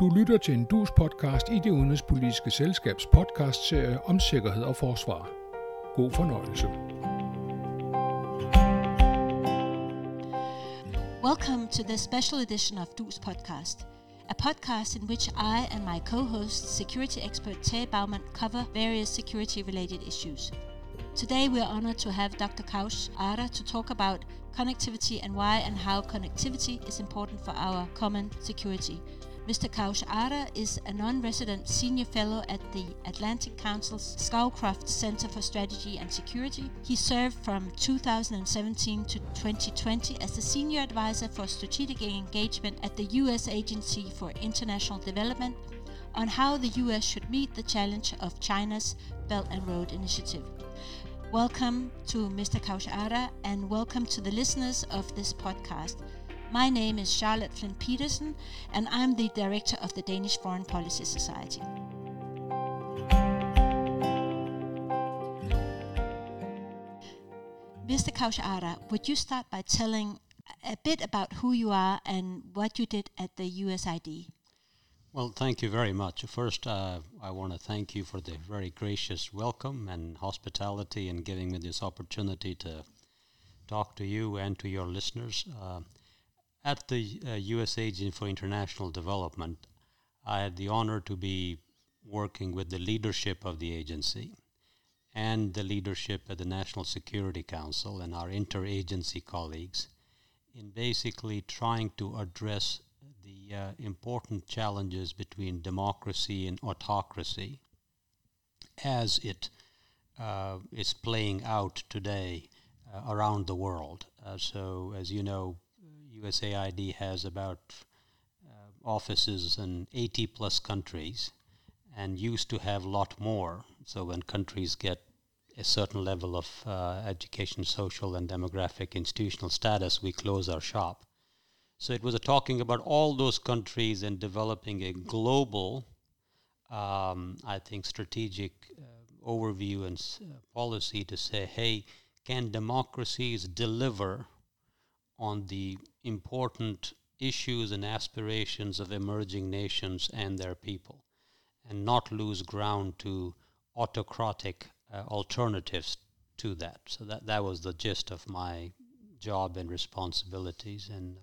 Du lytter til en dus podcast i det udenrigspolitiske selskabs podcastserie om sikkerhed og forsvar. God fornøjelse. Welcome to the special edition of DUS podcast, a podcast in which I and my co-host, security expert Tay Baumann, cover various security-related issues. Today we are honored to have Dr. Kaush Ara to talk about connectivity and why and how connectivity is important for our common security. Mr. Kaush Arha is a non-resident senior fellow at the Atlantic Council's Scowcroft Center for Strategy and Security. He served from 2017 to 2020 as the senior advisor for strategic engagement at the U.S. Agency for International Development on how the U.S. should meet the challenge of China's Belt and Road Initiative. Welcome to Mr. Kaush Arha and welcome to the listeners of this podcast. My name is Charlotte Flindt Pedersen, and I'm the director of the Danish Foreign Policy Society. Mr. Kaush Arha, would you start by telling a bit about who you are and what you did at the USAID? Well, thank you very much. First, uh, I want to thank you for the very gracious welcome and hospitality and giving me this opportunity to talk to you and to your listeners. Uh, at the uh, U.S. Agency for International Development, I had the honor to be working with the leadership of the agency and the leadership at the National Security Council and our interagency colleagues in basically trying to address the uh, important challenges between democracy and autocracy as it uh, is playing out today uh, around the world. Uh, so, as you know, USAID has about uh, offices in 80 plus countries and used to have a lot more. So when countries get a certain level of uh, education, social, and demographic institutional status, we close our shop. So it was a talking about all those countries and developing a global, um, I think, strategic uh, overview and uh, policy to say, hey, can democracies deliver on the important issues and aspirations of emerging nations and their people, and not lose ground to autocratic uh, alternatives to that. So that that was the gist of my job and responsibilities and. Uh,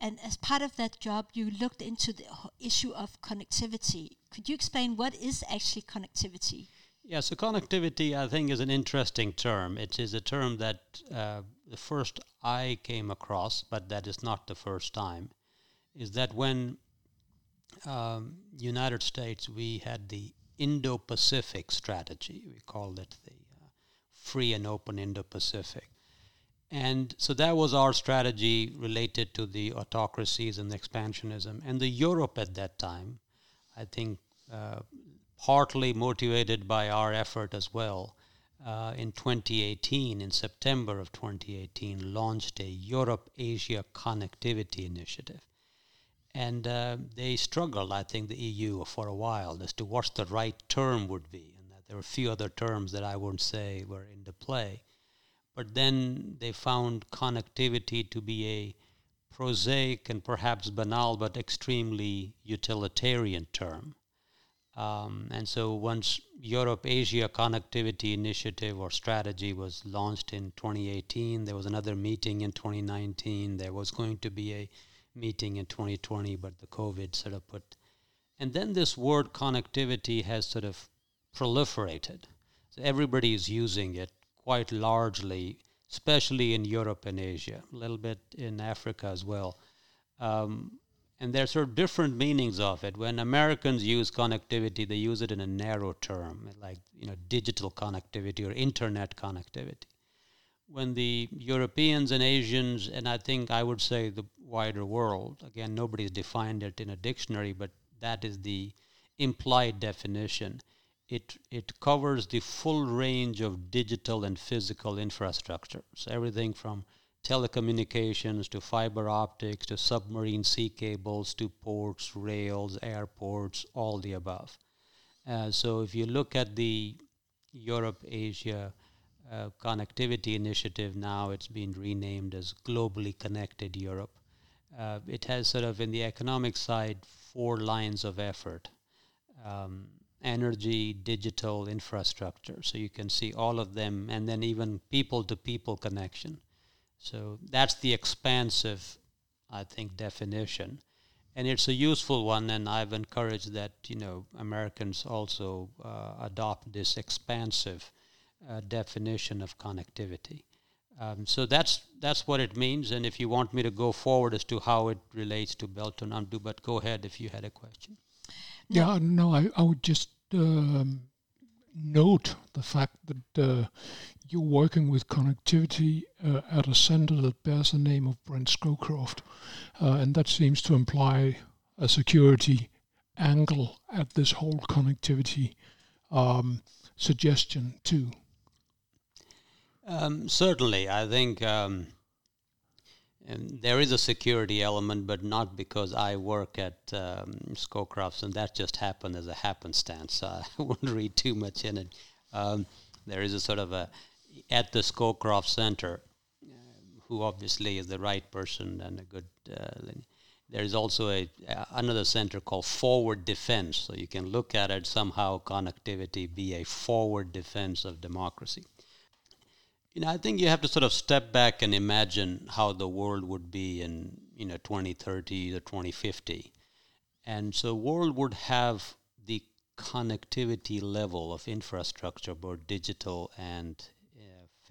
and as part of that job, you looked into the issue of connectivity. Could you explain what is actually connectivity? Yeah, so connectivity, I think, is an interesting term. It is a term that uh, the first I came across, but that is not the first time, is that when um, United States we had the Indo-Pacific strategy. We called it the uh, free and open Indo-Pacific. And so that was our strategy related to the autocracies and the expansionism. And the Europe at that time, I think, uh, partly motivated by our effort as well, uh, in 2018, in September of 2018, launched a Europe Asia Connectivity Initiative. And uh, they struggled, I think, the EU for a while as to what the right term would be. And that there were a few other terms that I wouldn't say were into play. But then they found connectivity to be a prosaic and perhaps banal but extremely utilitarian term. Um, and so once Europe Asia Connectivity Initiative or strategy was launched in 2018, there was another meeting in 2019. There was going to be a meeting in 2020, but the COVID sort of put. And then this word connectivity has sort of proliferated. So everybody is using it quite largely, especially in Europe and Asia, a little bit in Africa as well. Um, and there's sort of different meanings of it. When Americans use connectivity, they use it in a narrow term, like you know, digital connectivity or internet connectivity. When the Europeans and Asians, and I think I would say the wider world, again, nobody's defined it in a dictionary, but that is the implied definition. It, it covers the full range of digital and physical infrastructure. So everything from telecommunications to fiber optics to submarine sea cables to ports, rails, airports, all the above. Uh, so if you look at the Europe Asia uh, Connectivity Initiative now, it's been renamed as Globally Connected Europe. uh, it has sort of in the economic side four lines of effort. Um, energy, digital, infrastructure. So you can see all of them, and then even people to people connection. So that's the expansive, I think, definition. And it's a useful one, and I've encouraged that you know Americans also uh, adopt this expansive uh, definition of connectivity. Um, so that's that's what it means. And if you want me to go forward as to how it relates to Belt and Road, but go ahead if you had a question. Yeah, no, I, I would just um, note the fact that uh, you're working with connectivity uh, at a center that bears the name of Brent Scowcroft, uh, and that seems to imply a security angle at this whole connectivity um, suggestion too. Um, certainly, I think um, there is a security element, but not because I work at um, Scowcrofts, and that just happened as a happenstance. So I wouldn't read too much in it. Um, there is a sort of a at the Scowcroft Center, uh, who obviously is the right person and a good. Uh, there is also a uh, another center called Forward Defense, so you can look at it somehow. Connectivity be a forward defense of democracy. You know, I think you have to sort of step back and imagine how the world would be in, you know, 2030 or 2050. And so world would have the connectivity level of infrastructure, both digital and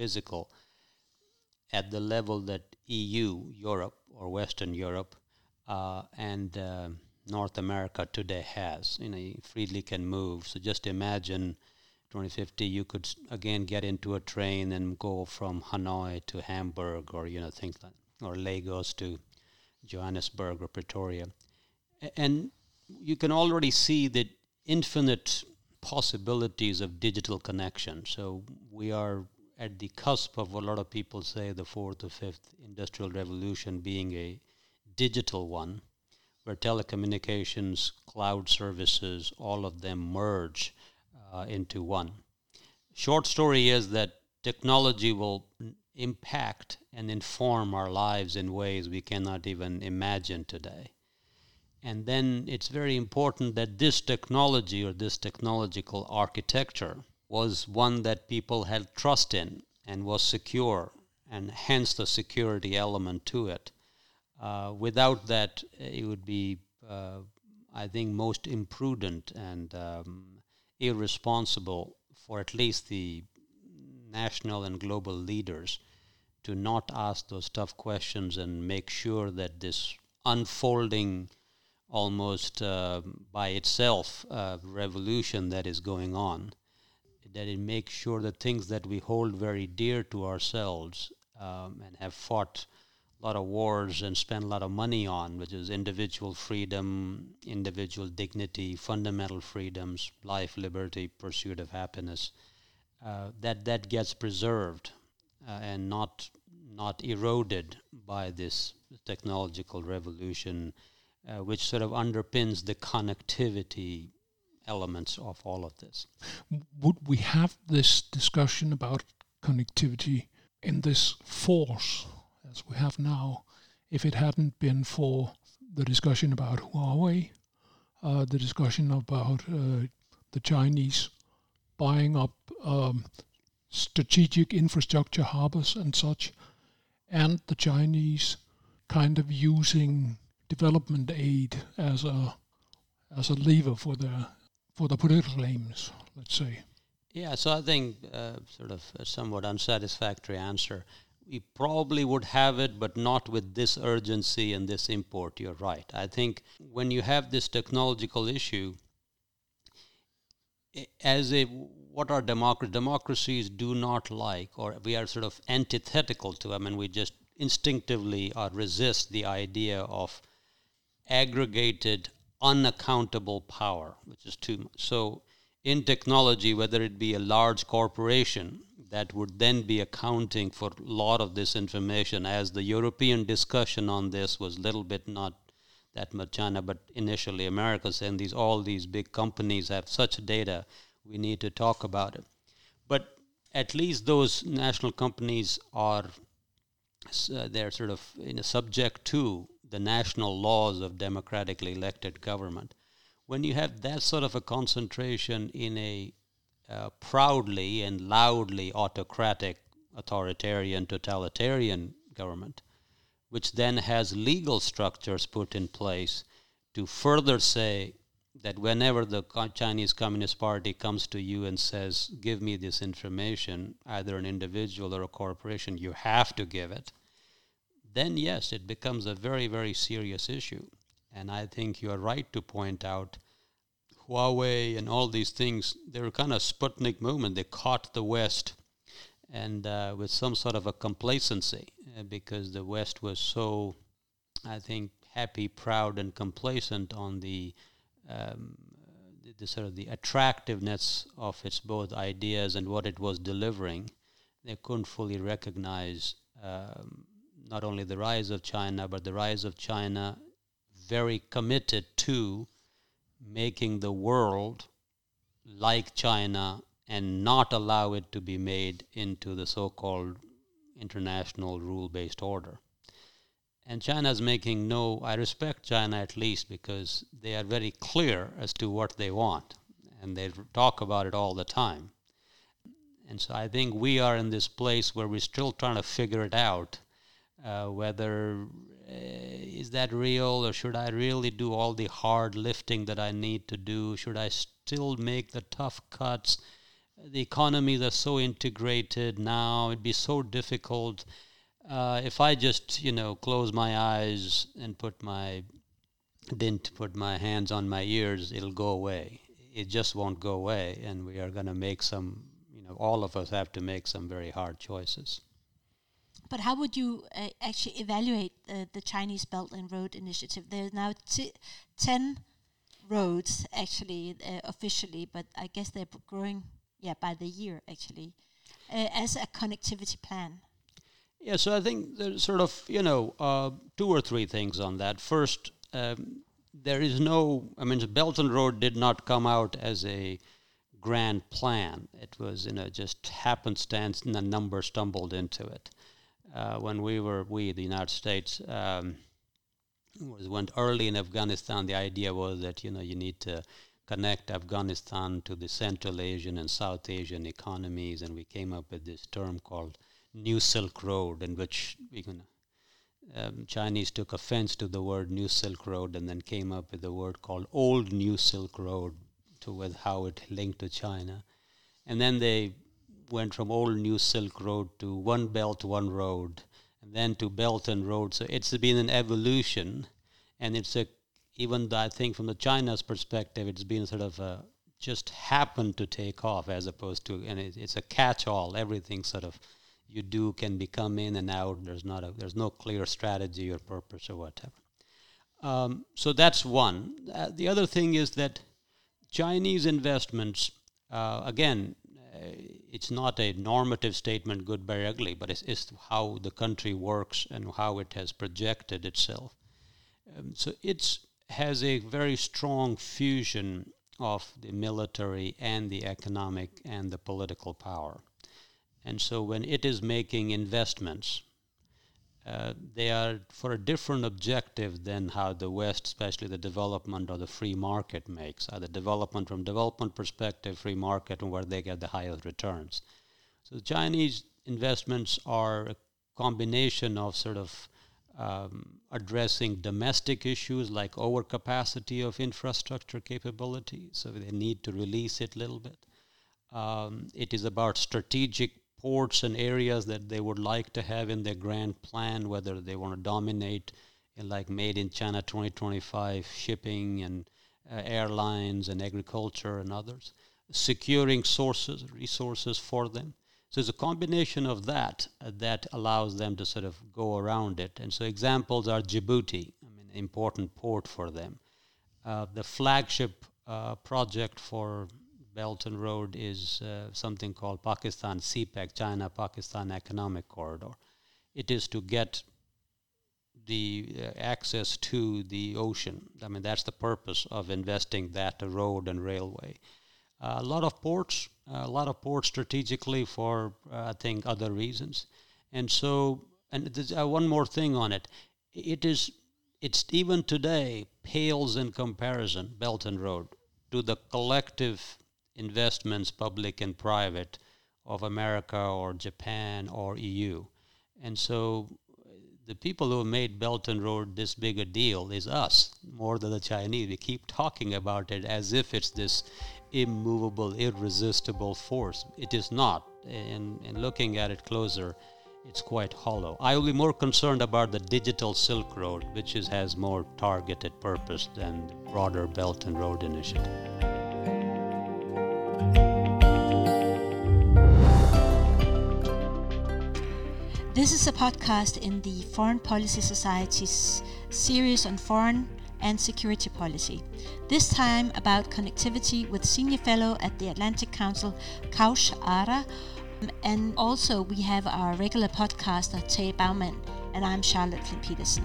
physical, at the level that EU, Europe, or Western Europe, uh, and uh, North America today has. You know, you freely can move. So just imagine 2050 you could again get into a train and go from Hanoi to Hamburg or you know things like or Lagos to Johannesburg or Pretoria and you can already see the infinite possibilities of digital connection so we are at the cusp of what a lot of people say the fourth or fifth industrial revolution being a digital one where telecommunications cloud services all of them merge uh, into one. Short story is that technology will impact and inform our lives in ways we cannot even imagine today. And then it's very important that this technology or this technological architecture was one that people had trust in and was secure, and hence the security element to it. Uh, without that, it would be, uh, I think, most imprudent and um, irresponsible for at least the national and global leaders to not ask those tough questions and make sure that this unfolding almost uh, by itself uh, revolution that is going on that it makes sure the things that we hold very dear to ourselves um, and have fought a lot of wars and spent a lot of money on, which is individual freedom, individual dignity, fundamental freedoms, life, liberty, pursuit of happiness, uh, that that gets preserved uh, and not not eroded by this technological revolution, uh, which sort of underpins the connectivity elements of all of this. Would we have this discussion about connectivity in this force as we have now if it hadn't been for the discussion about Huawei, uh, the discussion about uh, the Chinese buying up um, strategic infrastructure harbors and such, and the Chinese kind of using development aid as a as a lever for their for the political aims, let's say. Yeah, so I think uh, sort of a somewhat unsatisfactory answer we probably would have it, but not with this urgency and this import. You're right. I think when you have this technological issue, as a what are democracies? Democracies do not like, or we are sort of antithetical to them, and we just instinctively uh, resist the idea of aggregated, unaccountable power, which is too much. So, in technology, whether it be a large corporation that would then be accounting for a lot of this information as the European discussion on this was a little bit not that much China, but initially America saying these all these big companies have such data, we need to talk about it. But at least those national companies are uh, they're sort of in a subject to the national laws of democratically elected government. When you have that sort of a concentration in a uh, proudly and loudly autocratic, authoritarian, totalitarian government, which then has legal structures put in place to further say that whenever the Chinese Communist Party comes to you and says, Give me this information, either an individual or a corporation, you have to give it, then yes, it becomes a very, very serious issue. And I think you are right to point out Huawei and all these things, they were kind of Sputnik movement. They caught the West and uh, with some sort of a complacency uh, because the West was so, I think, happy, proud, and complacent on the, um, the, the, sort of the attractiveness of its both ideas and what it was delivering. They couldn't fully recognize um, not only the rise of China, but the rise of China very committed to making the world like China and not allow it to be made into the so called international rule based order. And China is making no, I respect China at least because they are very clear as to what they want and they talk about it all the time. And so I think we are in this place where we're still trying to figure it out uh, whether uh, is that real or should I really do all the hard lifting that I need to do? Should I still make the tough cuts? The economies are so integrated now, it'd be so difficult. Uh, if I just, you know, close my eyes and put my didn't put my hands on my ears, it'll go away. It just won't go away, and we are going to make some. You know, all of us have to make some very hard choices. But how would you uh, actually evaluate uh, the Chinese Belt and Road Initiative? There are now ten roads actually uh, officially, but I guess they're growing, yeah, by the year actually, uh, as a connectivity plan. Yeah, so I think there's sort of you know uh, two or three things on that. First, um, there is no, I mean, the Belt and Road did not come out as a grand plan. It was, you know, just happenstance and a number stumbled into it uh, when we were, we, the United States, um, was went early in Afghanistan, the idea was that, you know, you need to connect Afghanistan to the Central Asian and South Asian economies, and we came up with this term called New Silk Road, in which we can, um, Chinese took offense to the word New Silk Road and then came up with a word called Old New Silk Road to with how it linked to China. And then they went from old New Silk Road to One Belt, One Road, and then to Belt and Road. So it's been an evolution, and it's a even though I think from the China's perspective, it's been sort of a, just happened to take off as opposed to, and it, it's a catch-all. Everything sort of you do can become in and out. There's not a, there's no clear strategy or purpose or whatever. Um, so that's one. Uh, the other thing is that Chinese investments, uh, again, it's not a normative statement, good, by ugly, but it's, it's, how the country works and how it has projected itself. Um, so it has a very strong fusion of the military and the economic and the political power. And so when it is making investments, uh, they are for a different objective than how the West, especially the development or the free market, makes. Uh, the development from development perspective, free market, and where they get the highest returns. So the Chinese investments are a combination of sort of um, addressing domestic issues like overcapacity of infrastructure capability, so they need to release it a little bit. Um, it is about strategic ports and areas that they would like to have in their grand plan, whether they want to dominate in like made in China 2025 shipping and uh, airlines and agriculture and others, securing sources, resources for them. So it's a combination of that uh, that allows them to sort of go around it. And so examples are Djibouti, I mean, important port for them. Uh, the flagship uh, project for Belt and Road is uh, something called Pakistan CPEC, China Pakistan Economic Corridor. It is to get the uh, access to the ocean. I mean, that's the purpose of investing that road and railway. Uh, a lot of ports, a lot of ports strategically for, uh, I think, other reasons. And so, and uh, one more thing on it. It is it's even today pales in comparison, Belt and Road, to the collective investments, public and private, of America or Japan or EU. And so uh, the people who have made Belt and Road this big a deal is us, more than the Chinese. We keep talking about it as if it's this immovable, irresistible force. It is not. And, and looking at it closer, it's quite hollow. I will be more concerned about the digital Silk Road, which is, has more targeted purpose than the broader Belt and Road Initiative. This is a podcast in the Foreign Policy Society's series on foreign and security policy. This time about connectivity with senior fellow at the Atlantic Council, Kaush Arha, and also we have our regular podcaster, Tay Baumann, and I'm Charlotte Flindt Pedersen.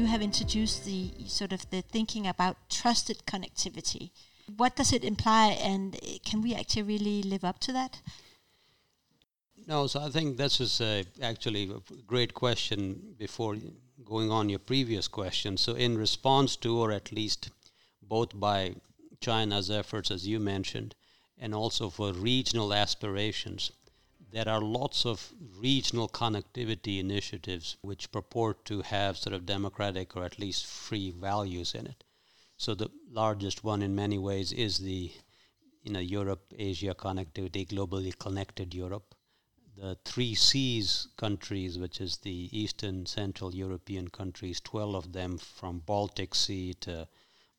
You have introduced the sort of the thinking about trusted connectivity. What does it imply, and can we actually really live up to that? No, so I think this is actually a great question before going on your previous question. So, in response to, or at least both by China's efforts, as you mentioned, and also for regional aspirations, there are lots of regional connectivity initiatives which purport to have sort of democratic or at least free values in it. So the largest one in many ways is the you know Europe Asia connectivity globally connected Europe the Three Seas countries, which is the Eastern Central European countries, 12 of them from Baltic Sea to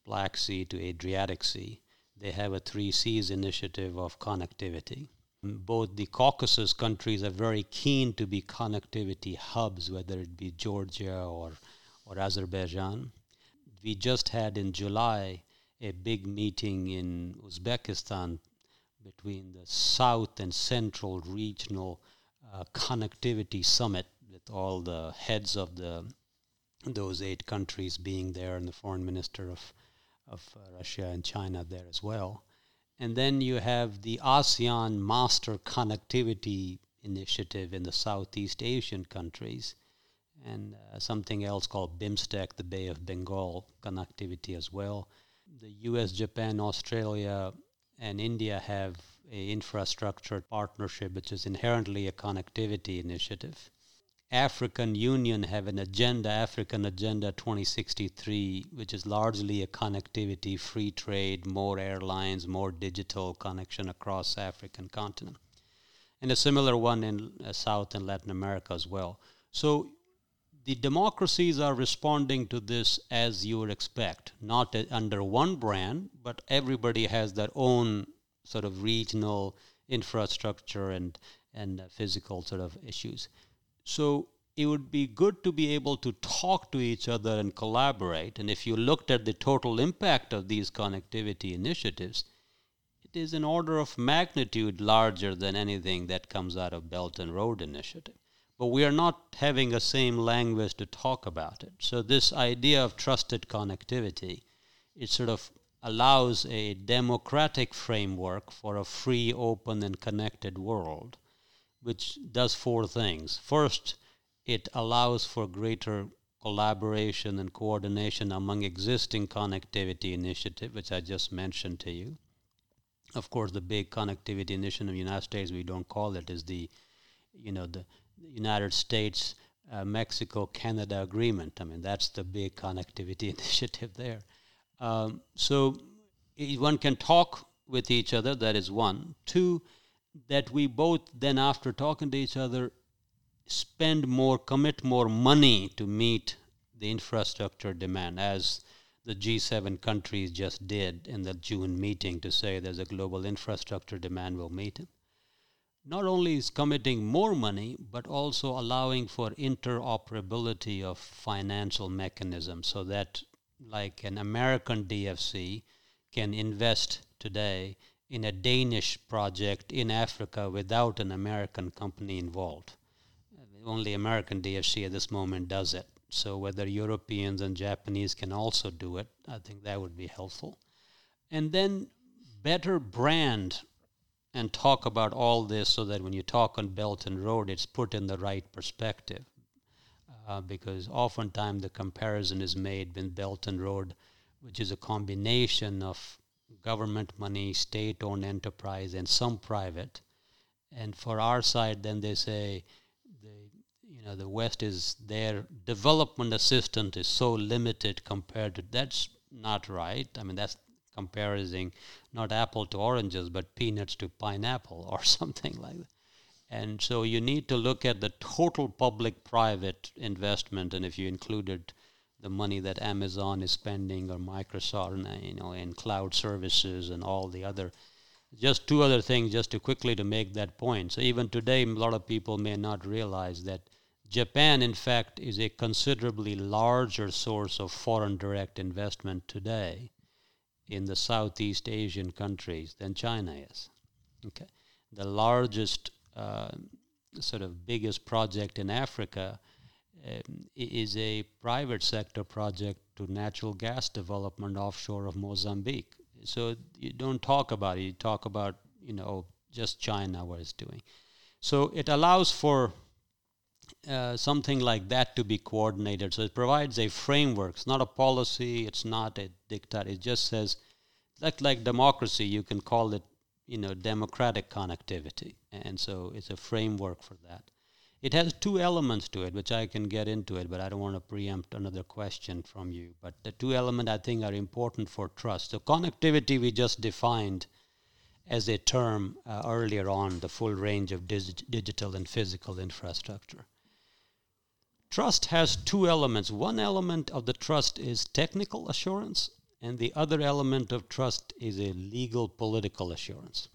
Black Sea to Adriatic Sea, they have a Three Seas initiative of connectivity. Both the Caucasus countries are very keen to be connectivity hubs, whether it be Georgia or, or Azerbaijan. We just had in July a big meeting in Uzbekistan between the South and Central Regional uh, Connectivity Summit with all the heads of the those eight countries being there and the foreign minister of of uh, Russia and China there as well. And then you have the ASEAN Master Connectivity Initiative in the Southeast Asian countries, and uh, something else called BIMSTEC, the Bay of Bengal connectivity as well. The US, Japan, Australia, and India have a infrastructure partnership which is inherently a connectivity initiative. African Union have an agenda, African Agenda 2063, which is largely a connectivity, free trade, more airlines, more digital connection across African continent. And a similar one in uh, South and Latin America as well. So the democracies are responding to this as you would expect, not under one brand, but everybody has their own sort of regional infrastructure and and uh, physical sort of issues. So it would be good to be able to talk to each other and collaborate. And if you looked at the total impact of these connectivity initiatives, it is an order of magnitude larger than anything that comes out of Belt and Road Initiative but we are not having the same language to talk about it. So this idea of trusted connectivity, it sort of allows a democratic framework for a free, open, and connected world, which does four things. First, it allows for greater collaboration and coordination among existing connectivity initiatives, which I just mentioned to you. Of course, the big connectivity initiative in the United States, we don't call it, is the, you know, the United States uh, Mexico Canada agreement. I mean, that's the big connectivity initiative there. Um, so one can talk with each other, that is one. Two, that we both then, after talking to each other, spend more, commit more money to meet the infrastructure demand, as the G7 countries just did in the June meeting to say there's a global infrastructure demand, we'll meet not only is committing more money, but also allowing for interoperability of financial mechanisms so that, like an American DFC, can invest today in a Danish project in Africa without an American company involved. Only American DFC at this moment does it. So whether Europeans and Japanese can also do it, I think that would be helpful. And then better brand and talk about all this so that when you talk on Belt and Road, it's put in the right perspective. Uh, because oftentimes the comparison is made with Belt and Road, which is a combination of government money, state owned enterprise, and some private. And for our side, then they say the you know the West is their development assistance is so limited compared to that's not right. I mean that's comparing not apple to oranges, but peanuts to pineapple or something like that. And so you need to look at the total public private investment, and if you included the money that Amazon is spending or Microsoft, you know, in cloud services and all the other. Just two other things, just to quickly to make that point. So even today, a lot of people may not realize that Japan, in fact, is a considerably larger source of foreign direct investment today in the Southeast Asian countries than China is. Okay, the largest uh, sort of biggest project in Africa is a private sector project to natural gas development offshore of Mozambique. So you don't talk about it; you talk about you know just China what it's doing. So it allows for uh, something like that to be coordinated. So it provides a framework. It's not a policy. It's not a diktat. It just says, like like democracy, you can call it, you know, democratic connectivity. And so it's a framework for that. It has two elements to it, which I can get into it, but I don't want to preempt another question from you. But the two elements I think are important for trust. So connectivity we just defined as a term uh, earlier on, the full range of dig- digital and physical infrastructure. Trust has two elements. One element of the trust is technical assurance, and the other element of trust is a legal political assurance.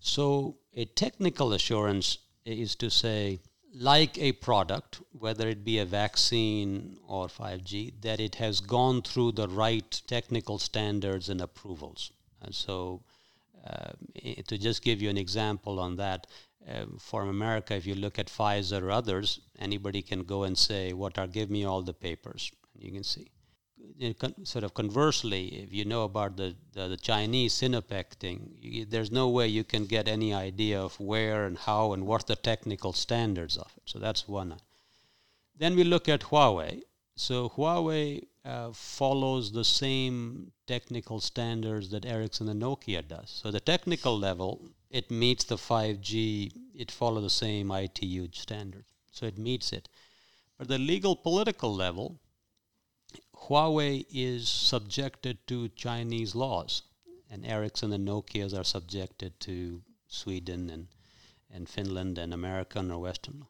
So, a technical assurance is to say, like a product, whether it be a vaccine or 5G, that it has gone through the right technical standards and approvals. And so, uh, to just give you an example on that, uh, from America, if you look at Pfizer or others, anybody can go and say, "What are? Give me all the papers," you can see. Sort of conversely, if you know about the, the, the Chinese Sinovac thing, you, there's no way you can get any idea of where and how and what the technical standards of it. So that's one. Then we look at Huawei. So Huawei uh, follows the same technical standards that Ericsson and Nokia does. So the technical level, it meets the 5G, it follows the same ITU standards. So it meets it. But the legal political level, Huawei is subjected to Chinese laws, and Ericsson and Nokia are subjected to Sweden and, and Finland and American or Western.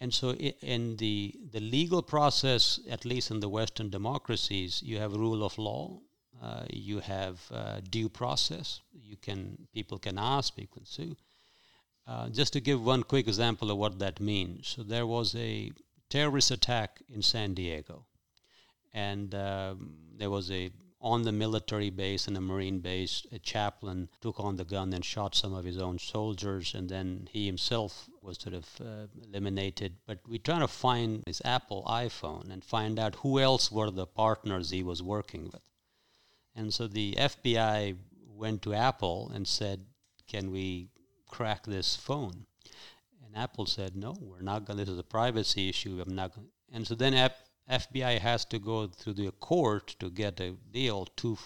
And so, in the, the legal process, at least in the Western democracies, you have rule of law, uh, you have uh, due process. You can people can ask, people can sue. Uh, just to give one quick example of what that means. So there was a terrorist attack in San Diego, and um, there was a on the military base and a marine base, a chaplain took on the gun and shot some of his own soldiers, and then he himself was sort of uh, eliminated. But we're trying to find his Apple iPhone and find out who else were the partners he was working with. And so the FBI went to Apple and said, Can we crack this phone? And Apple said, No, we're not going. This is a privacy issue. I'm not. Gonna. And so then FBI has to go through the court to get a deal. To,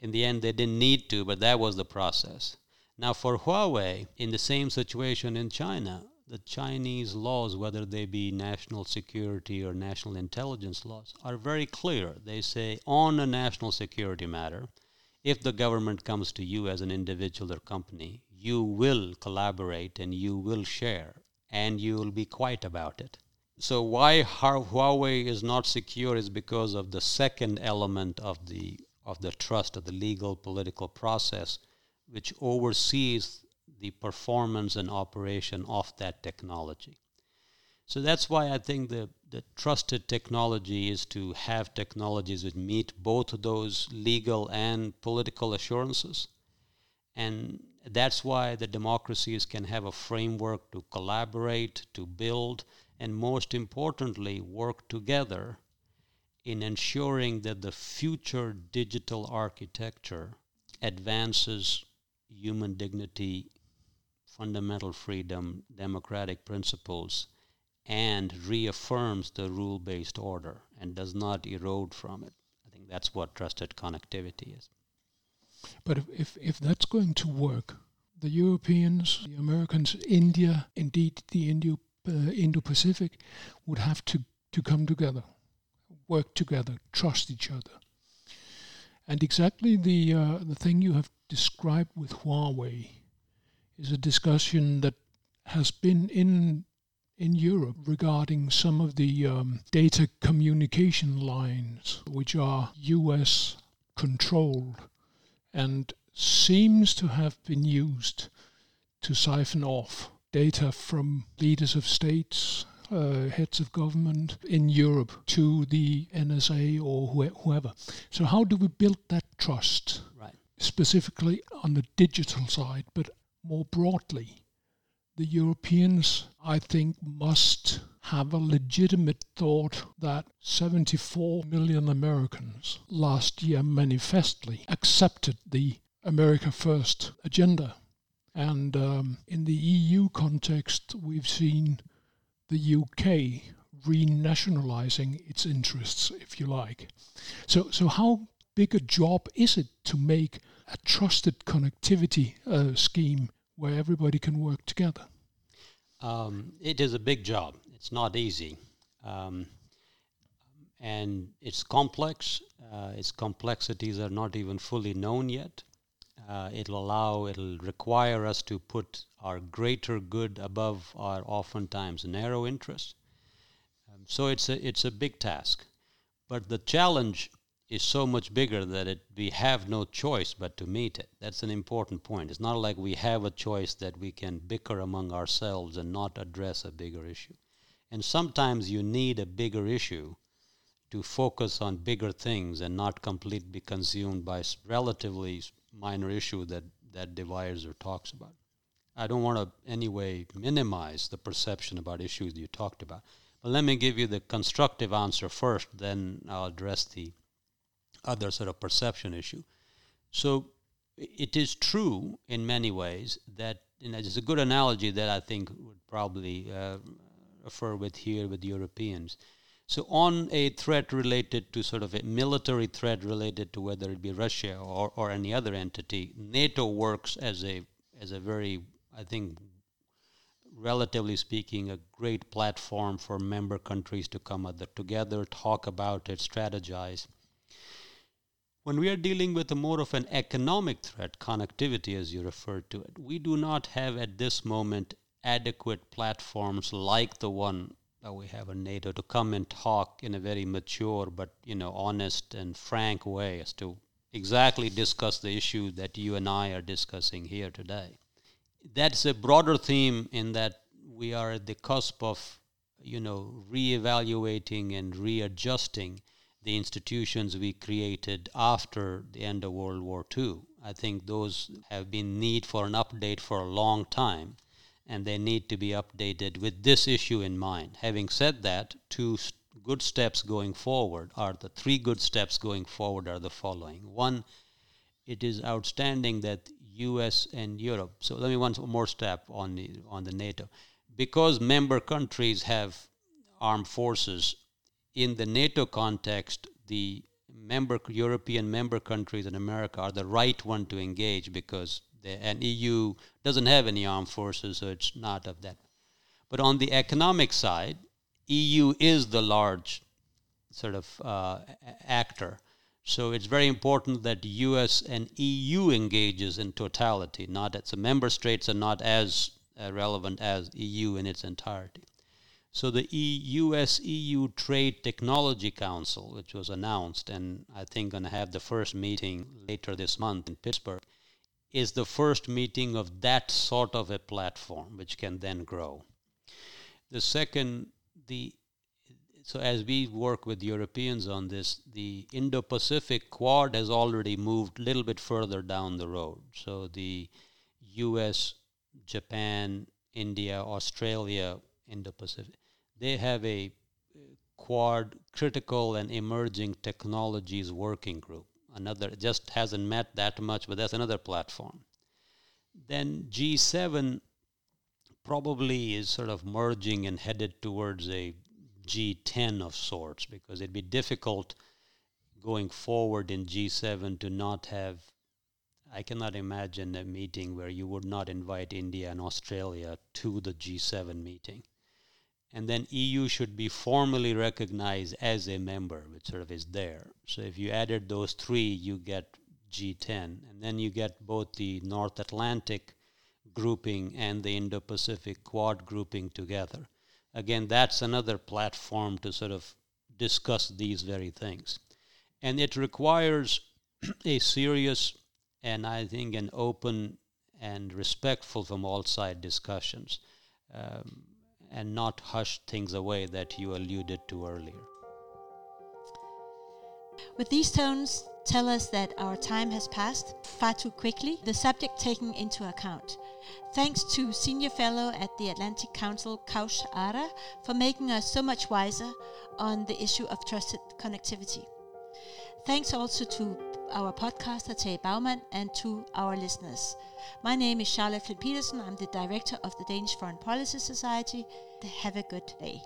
in the end, they didn't need to, but that was the process. Now, for Huawei, in the same situation in China, the Chinese laws, whether they be national security or national intelligence laws, are very clear. They say on a national security matter, if the government comes to you as an individual or company, you will collaborate and you will share and you will be quiet about it. So why Huawei is not secure is because of the second element of the of the trust of the legal political process, which oversees the performance and operation of that technology. So that's why I think the, the trusted technology is to have technologies that meet both those legal and political assurances. And that's why the democracies can have a framework to collaborate, to build, and most importantly, work together in ensuring that the future digital architecture advances human dignity, fundamental freedom, democratic principles, and reaffirms the rule based order and does not erode from it. I think that's what trusted connectivity is. But if, if, if that's going to work, the Europeans, the Americans, India, indeed the Indo, Indo-Pacific, would have to, to come together, work together, trust each other. And exactly the uh, the thing you have described with Huawei is a discussion that has been in in Europe regarding some of the um, data communication lines which are US controlled and seems to have been used to siphon off data from leaders of states, uh, heads of government in Europe to the NSA or wh- whoever. So, how do we build that trust? Right. Specifically on the digital side, but more broadly, the Europeans, I think, must have a legitimate thought that 74 million Americans last year manifestly accepted the America First agenda. And um, in the EU context, we've seen the UK renationalizing its interests, if you like. So, so how big a job is it to make a trusted connectivity uh, scheme where everybody can work together? Um, it is a big job. It's not easy. Um, and it's complex. Uh, its complexities are not even fully known yet. Uh, it'll allow, it'll require us to put our greater good above our oftentimes narrow interests. Um, so it's a, it's a big task. But the challenge is so much bigger that it, we have no choice but to meet it. That's an important point. It's not like we have a choice that we can bicker among ourselves and not address a bigger issue. And sometimes you need a bigger issue to focus on bigger things and not completely be consumed by relatively minor issue that, that divides or talks about. I don't want to anyway minimize the perception about issues you talked about. But let me give you the constructive answer first, then I'll address the other sort of perception issue. So it is true in many ways that it's a good analogy that I think would probably uh, refer with here with Europeans. So, on a threat related to sort of a military threat related to whether it be Russia or, or any other entity, NATO works as a as a very, I think, relatively speaking, a great platform for member countries to come together, talk about it, strategize. When we are dealing with a more of an economic threat, connectivity as you referred to it, we do not have at this moment adequate platforms like the one that we have a NATO to come and talk in a very mature but you know honest and frank way as to exactly discuss the issue that you and I are discussing here today. That's a broader theme in that we are at the cusp of you know reevaluating and readjusting the institutions we created after the end of World War II. I think those have been need for an update for a long time and they need to be updated with this issue in mind. Having said that, two good steps going forward are the three good steps going forward are the following. One, it is outstanding that US and Europe. So let me one more step on the on the NATO. Because member countries have armed forces in the NATO context, the member European member countries and America are the right one to engage because and EU doesn't have any armed forces, so it's not of that. But on the economic side, EU is the large sort of uh, actor. So it's very important that US and EU engages in totality, not as the member states are not as uh, relevant as EU in its entirety. So the US EU Trade Technology Council, which was announced and I think going to have the first meeting later this month in Pittsburgh, is the first meeting of that sort of a platform, which can then grow. The second, the so as we work with Europeans on this, the Indo-Pacific Quad has already moved a little bit further down the road. So the U.S., Japan, India, Australia, Indo-Pacific, they have a Quad critical and emerging technologies working group another just hasn't met that much, but that's another platform. then G7 probably is sort of merging and headed towards a G10 of sorts because it'd be difficult going forward in G7 to not have. I cannot imagine a meeting where you would not invite India and Australia to the G7 meeting. And then EU should be formally recognized as a member, which sort of is there. So if you added those three, you get G10. And then you get both the North Atlantic grouping and the Indo Pacific Quad grouping together. Again, that's another platform to sort of discuss these very things. And it requires a serious and I think an open and respectful from all side discussions um, and not hush things away that you alluded to earlier. With these tones, tell us that our time has passed far too quickly, the subject taken into account. Thanks to Senior Fellow at the Atlantic Council, Kaush Arha, for making us so much wiser on the issue of trusted connectivity. Thanks also to our podcaster, Tay Baumann, and to our listeners. My name is Charlotte Flindt Pedersen. I'm the director of the Danish Foreign Policy Society. Have a good day.